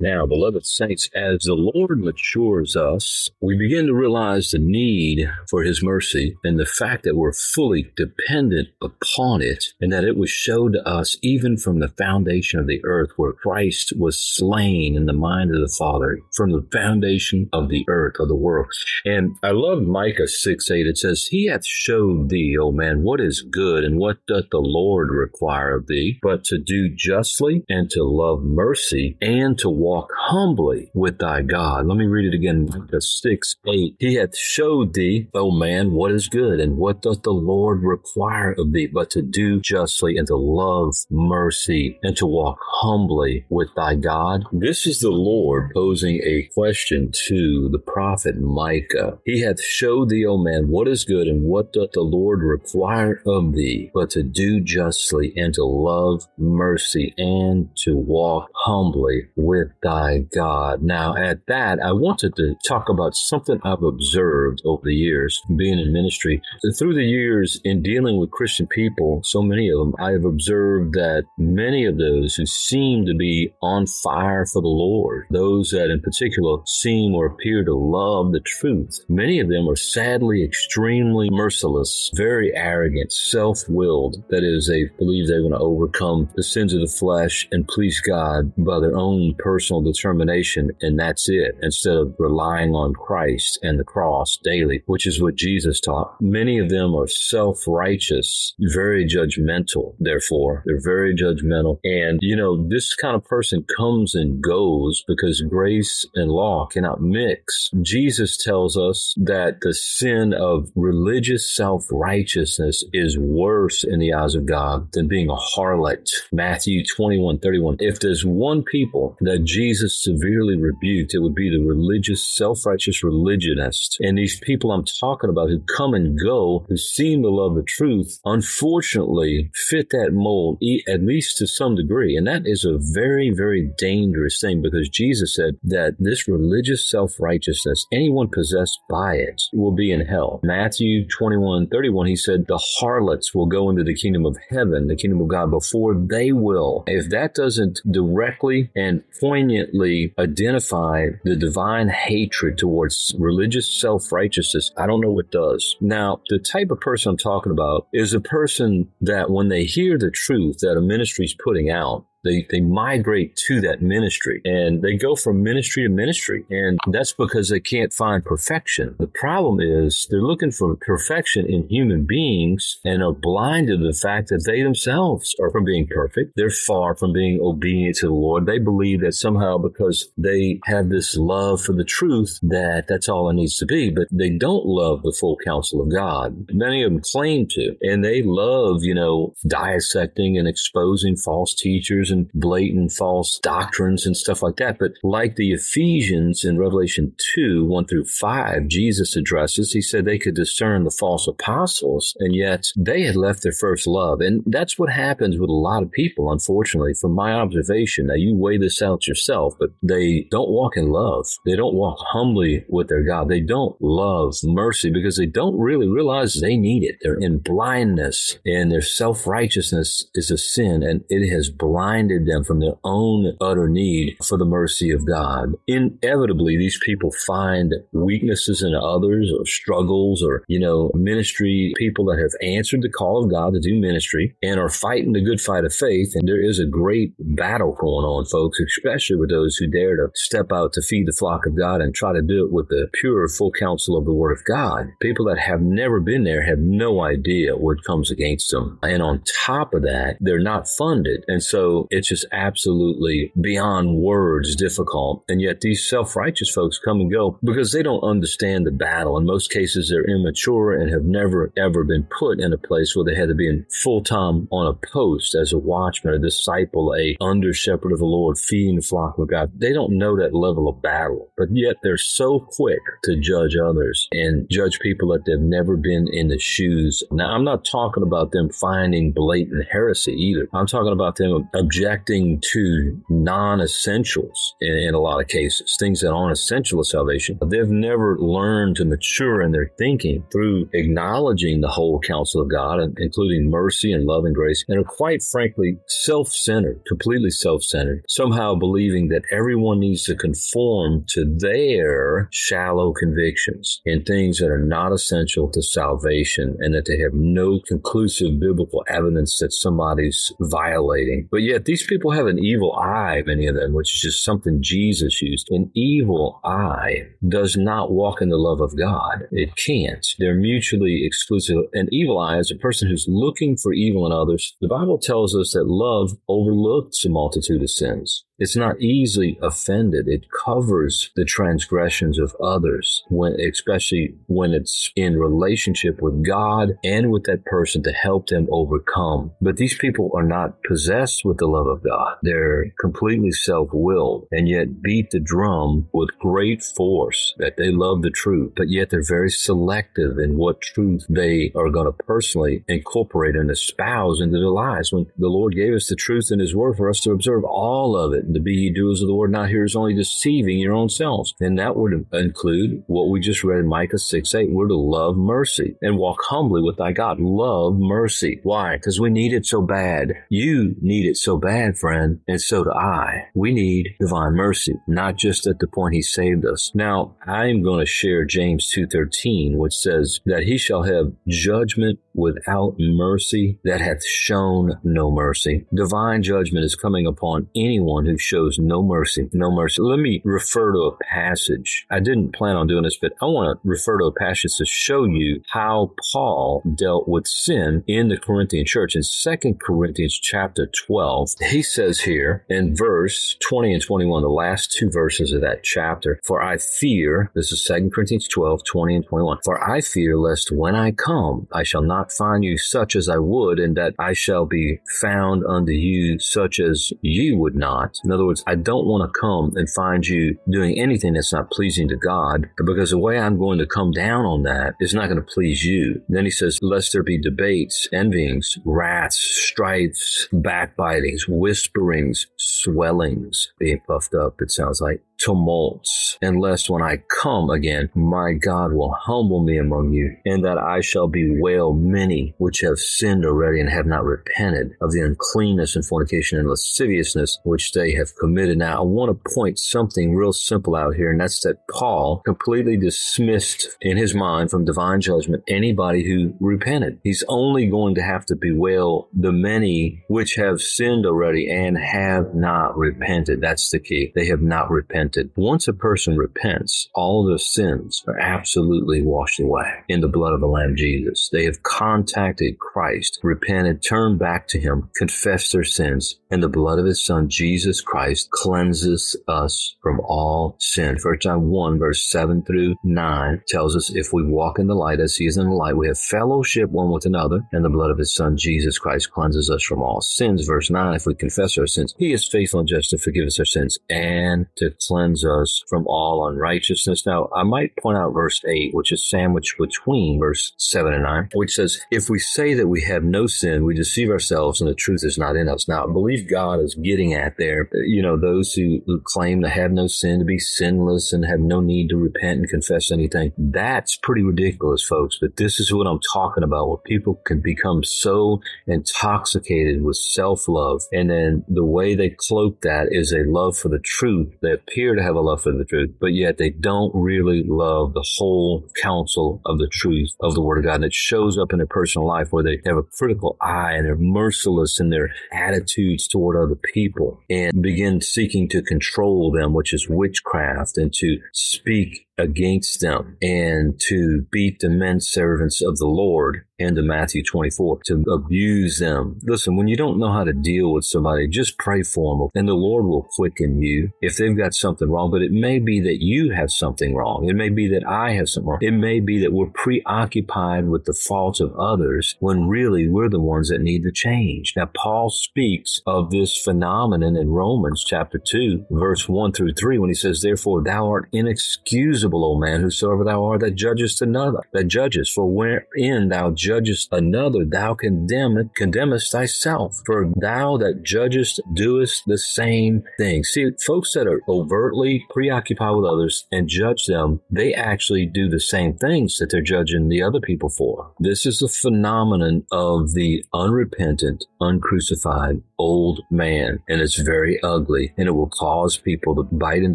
Now, beloved saints, as the Lord matures us, we begin to realize the need for His mercy and the fact that we're fully dependent upon it and that it was showed to us even from the foundation of the earth where Christ was slain in the mind of the Father from the foundation of the earth, of the world. And I love Micah 6 8. It says, He hath showed thee, O man, what is good and what doth the Lord require of thee, but to do justly and to love mercy and to walk walk humbly with thy God. Let me read it again. Micah 6 8. He hath showed thee, O man, what is good, and what doth the Lord require of thee, but to do justly and to love mercy and to walk humbly with thy God. This is the Lord posing a question to the prophet Micah. He hath showed thee, O man, what is good, and what doth the Lord require of thee, but to do justly and to love mercy and to walk humbly with thy God. Now, at that, I wanted to talk about something I've observed over the years being in ministry. Through the years, in dealing with Christian people, so many of them, I have observed that many of those who seem to be on fire for the Lord, those that in particular seem or appear to love the truth, many of them are sadly extremely merciless, very arrogant, self willed. That is, they believe they're going to overcome the sins of the flesh and please God by their own personal personal determination and that's it instead of relying on Christ and the cross daily, which is what Jesus taught. Many of them are self-righteous, very judgmental. Therefore, they're very judgmental. And, you know, this kind of person comes and goes because grace and law cannot mix. Jesus tells us that the sin of religious self-righteousness is worse in the eyes of God than being a harlot. Matthew 21, 31. If there's one people that Jesus severely rebuked, it would be the religious, self righteous religionists. And these people I'm talking about who come and go, who seem to love the truth, unfortunately fit that mold, at least to some degree. And that is a very, very dangerous thing because Jesus said that this religious self righteousness, anyone possessed by it, will be in hell. Matthew 21 31, he said, The harlots will go into the kingdom of heaven, the kingdom of God, before they will. If that doesn't directly and point poignantly identify the divine hatred towards religious self righteousness, I don't know what does. Now, the type of person I'm talking about is a person that when they hear the truth that a ministry is putting out, they, they migrate to that ministry and they go from ministry to ministry. And that's because they can't find perfection. The problem is they're looking for perfection in human beings and are blind to the fact that they themselves are from being perfect. They're far from being obedient to the Lord. They believe that somehow because they have this love for the truth that that's all it needs to be, but they don't love the full counsel of God. Many of them claim to, and they love, you know, dissecting and exposing false teachers and blatant false doctrines and stuff like that. But like the Ephesians in Revelation 2, 1 through 5, Jesus addresses, he said they could discern the false apostles, and yet they had left their first love. And that's what happens with a lot of people, unfortunately, from my observation. Now, you weigh this out yourself, but they don't walk in love. They don't walk humbly with their God. They don't love mercy because they don't really realize they need it. They're in blindness, and their self righteousness is a sin, and it has blinded reminded them from their own utter need for the mercy of God. Inevitably, these people find weaknesses in others or struggles or, you know, ministry people that have answered the call of God to do ministry and are fighting the good fight of faith. And there is a great battle going on, folks, especially with those who dare to step out to feed the flock of God and try to do it with the pure, full counsel of the Word of God. People that have never been there have no idea what comes against them. And on top of that, they're not funded. And so it's just absolutely beyond words difficult. And yet these self-righteous folks come and go because they don't understand the battle. In most cases, they're immature and have never ever been put in a place where they had to be in full time on a post as a watchman, a disciple, a under shepherd of the Lord, feeding the flock of God. They don't know that level of battle, but yet they're so quick to judge others and judge people that they've never been in the shoes. Now, I'm not talking about them finding blatant heresy either. I'm talking about them objecting to non-essentials in, in a lot of cases, things that aren't essential to salvation. They've never learned to mature in their thinking through acknowledging the whole counsel of God, including mercy and love and grace, and are quite frankly self-centered, completely self-centered, somehow believing that everyone needs to conform to their shallow convictions in things that are not essential to salvation and that they have no conclusive biblical evidence that somebody's violating. But yet these people have an evil eye, many of them, which is just something Jesus used. An evil eye does not walk in the love of God. It can't. They're mutually exclusive. An evil eye is a person who's looking for evil in others. The Bible tells us that love overlooks a multitude of sins. It's not easily offended. It covers the transgressions of others when, especially when it's in relationship with God and with that person to help them overcome. But these people are not possessed with the love of God. They're completely self-willed and yet beat the drum with great force that they love the truth, but yet they're very selective in what truth they are going to personally incorporate and espouse into their lives. When the Lord gave us the truth in His Word for us to observe all of it to be ye doers of the word, not hearers only deceiving your own selves. And that would include what we just read in Micah 6 8. We're to love mercy and walk humbly with thy God. Love mercy. Why? Because we need it so bad. You need it so bad, friend, and so do I. We need divine mercy, not just at the point he saved us. Now, I'm going to share James 2.13, which says that he shall have judgment without mercy that hath shown no mercy. Divine judgment is coming upon anyone who shows no mercy, no mercy. Let me refer to a passage. I didn't plan on doing this, but I want to refer to a passage to show you how Paul dealt with sin in the Corinthian church. In 2 Corinthians chapter 12, he says here in verse 20 and 21, the last two verses of that chapter, for I fear, this is 2 Corinthians 12, 20 and 21, for I fear lest when I come, I shall not find you such as I would, and that I shall be found unto you such as ye would not. In other words, I don't want to come and find you doing anything that's not pleasing to God because the way I'm going to come down on that is not going to please you. then he says, lest there be debates, envyings, wraths, strifes, backbitings, whisperings, swellings, being puffed up, it sounds like, tumults, unless when I come again, my God will humble me among you, and that I shall bewail many which have sinned already and have not repented of the uncleanness and fornication and lasciviousness which they have committed. Now, I want to point something real simple out here, and that's that Paul completely dismissed in his mind from divine judgment anybody who repented. He's only going to have to bewail the many which have sinned already and have not repented. That's the key. They have not repented. Once a person repents, all their sins are absolutely washed away in the blood of the Lamb Jesus. They have contacted Christ, repented, turned back to Him, confessed their sins, and the blood of His Son, Jesus Christ, cleanses us from all sin. First John 1 verse 7 through 9 tells us if we walk in the light as he is in the light, we have fellowship one with another, and the blood of his son Jesus Christ cleanses us from all sins. Verse 9, if we confess our sins, he is faithful and just to forgive us our sins and to cleanse cleanse us from all unrighteousness. Now, I might point out verse 8, which is sandwiched between verse 7 and 9, which says, If we say that we have no sin, we deceive ourselves and the truth is not in us. Now, I believe God is getting at there, you know, those who, who claim to have no sin, to be sinless and have no need to repent and confess anything. That's pretty ridiculous, folks. But this is what I'm talking about, where people can become so intoxicated with self love. And then the way they cloak that is a love for the truth. They appear to have a love for the truth, but yet they don't really love the whole counsel of the truth of the Word of God. And it shows up in their personal life where they have a critical eye and they're merciless in their attitudes toward other people and begin seeking to control them, which is witchcraft, and to speak against them and to beat the men servants of the Lord into Matthew 24 to abuse them. Listen, when you don't know how to deal with somebody, just pray for them and the Lord will quicken you if they've got something wrong. But it may be that you have something wrong. It may be that I have something wrong. It may be that we're preoccupied with the faults of others when really we're the ones that need to change. Now, Paul speaks of this phenomenon in Romans chapter 2, verse 1 through 3, when he says, Therefore, thou art inexcusable, O man, whosoever thou art that judgest another, that judgest. for wherein thou judgest another, thou condemn, condemnest thyself. For thou that judgest doest the same thing. See, folks that are overtly preoccupied with others and judge them, they actually do the same things that they're judging the other people for. This is a phenomenon of the unrepentant, uncrucified old man, and it's very ugly, and it will cause people to bite and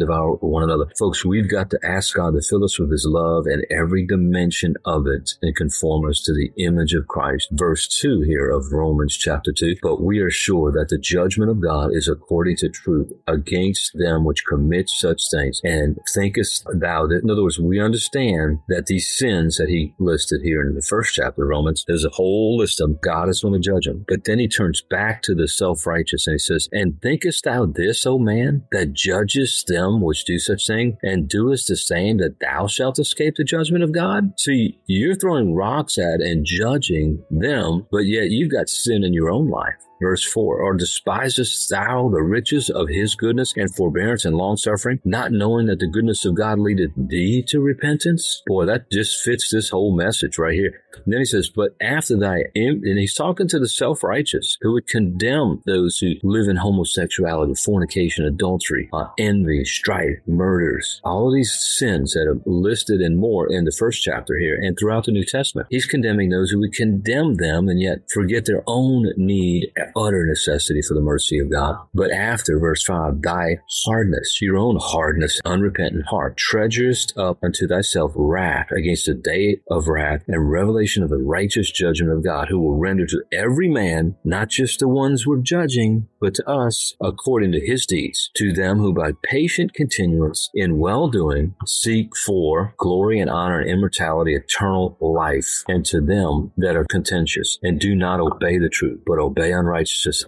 devour one another. Folks, we've got to ask God to fill us with His love and every dimension of it and conform us to the image of Christ. Verse 2 here of Romans chapter 2. But we are sure that the judgment of God is according to truth against them which commit such things. And thinkest thou that, in other words, we understand that these sins that he listed here in the first chapter of Romans, there's a whole list of them. God is going to judge them. But then he turns back to the self righteous and he says, And thinkest thou this, O man, that judgest them which do such thing, and doest the same, that thou shalt escape the judgment of God? See, you're throwing rocks at and judging them, but yet you've got sin in your own life. Verse 4 Or despisest thou the riches of his goodness and forbearance and long suffering, not knowing that the goodness of God leadeth thee to repentance? Boy, that just fits this whole message right here. And then he says, But after thy, and he's talking to the self righteous who would condemn those who live in homosexuality, fornication, adultery, uh, envy, strife, murders, all of these sins that are listed and more in the first chapter here and throughout the New Testament. He's condemning those who would condemn them and yet forget their own need utter necessity for the mercy of God. But after verse 5, thy hardness, your own hardness, unrepentant heart, treasurest up unto thyself wrath against the day of wrath and revelation of the righteous judgment of God, who will render to every man, not just the ones we're judging, but to us according to his deeds, to them who by patient continuance in well doing seek for glory and honor and immortality, eternal life, and to them that are contentious and do not obey the truth, but obey unrighteousness,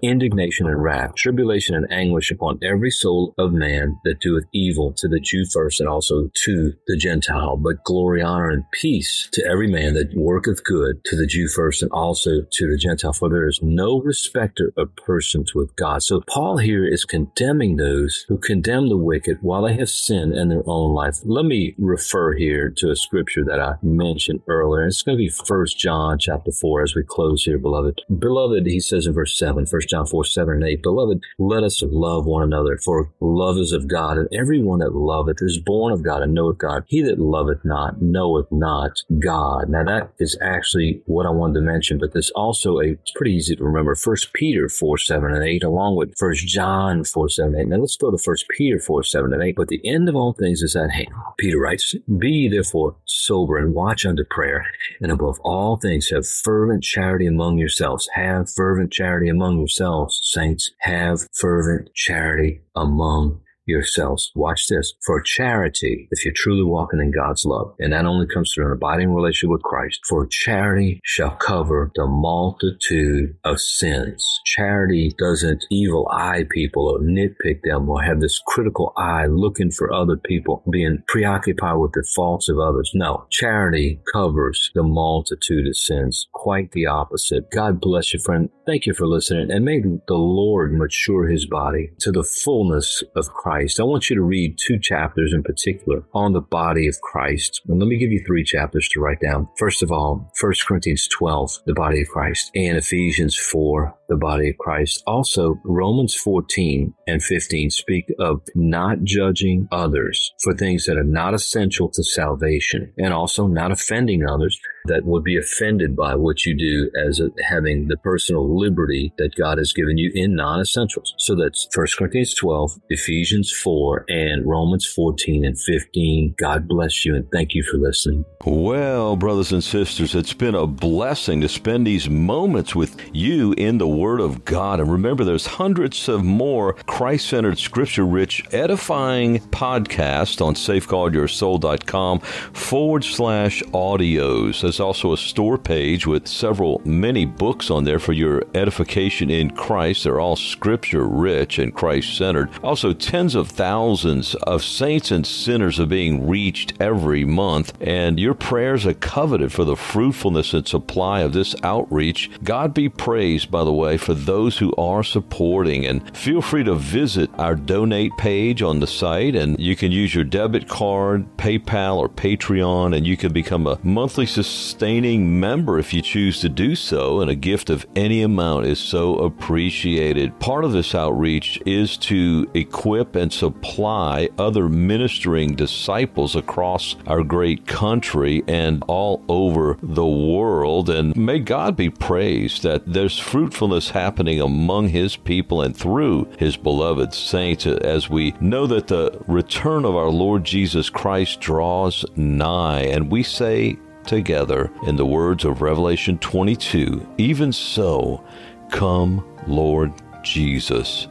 indignation and wrath, tribulation and anguish upon every soul of man that doeth evil, to the Jew first and also to the Gentile, but glory, honor, and peace to every man that worketh good, to the Jew first and also to the Gentile, for there is no respecter of persons with God. So Paul here is condemning those who condemn the wicked while they have sin in their own life. Let me refer here to a scripture that I mentioned earlier. It's going to be First John chapter 4 as we close here, beloved. Beloved, he says in verse 7, 1 John 4, 7 and 8, Beloved, let us love one another, for love is of God, and everyone that loveth is born of God and knoweth God. He that loveth not knoweth not God. Now that is actually what I wanted to mention, but there's also a, it's pretty easy to remember, First Peter 4, 7 and 8, along with First John 4, 7 and 8. Now let's go to First Peter 4, 7 and 8. But the end of all things is at hand. Peter writes, Be therefore sober and watch unto prayer, and above all things have fervent charity among yourselves. Have fervent charity among yourselves, saints. Have fervent charity among yourselves. Watch this. For charity, if you're truly walking in God's love, and that only comes through an abiding relationship with Christ, for charity shall cover the multitude of sins. Charity doesn't evil eye people or nitpick them or have this critical eye looking for other people, being preoccupied with the faults of others. No, charity covers the multitude of sins. Quite the opposite. God bless you, friend. Thank you for listening, and may the Lord mature his body to the fullness of Christ Christ, I want you to read two chapters in particular on the body of Christ. And let me give you three chapters to write down. First of all, 1 Corinthians 12, the body of Christ, and Ephesians 4, the body of Christ. Also, Romans 14 and 15 speak of not judging others for things that are not essential to salvation and also not offending others that would be offended by what you do as a, having the personal liberty that God has given you in non-essentials. So that's 1 Corinthians 12, Ephesians 4, and Romans 14 and 15. God bless you and thank you for listening. Well, brothers and sisters, it's been a blessing to spend these moments with you in the Word of God. And remember, there's hundreds of more Christ centered, scripture rich, edifying podcasts on safeguardyoursoul.com forward slash audios. There's also a store page with several, many books on there for your edification in Christ. They're all scripture rich and Christ centered. Also, tens of thousands of saints and sinners are being reached every month. And your prayers are coveted for the fruitfulness and supply of this outreach. God be praised, by the way, for those who are supporting. And feel free to visit our donate page on the site, and you can use your debit card, PayPal, or Patreon, and you can become a monthly sustaining member if you choose to do so. And a gift of any amount is so appreciated. Part of this outreach is to equip and supply other ministering disciples across our great country and all over the world. And may God be praised that there's fruitfulness happening among His people and through His beloved saints as we know that the return of our Lord Jesus Christ draws nigh. And we say together in the words of Revelation 22 Even so, come, Lord Jesus.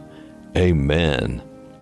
Amen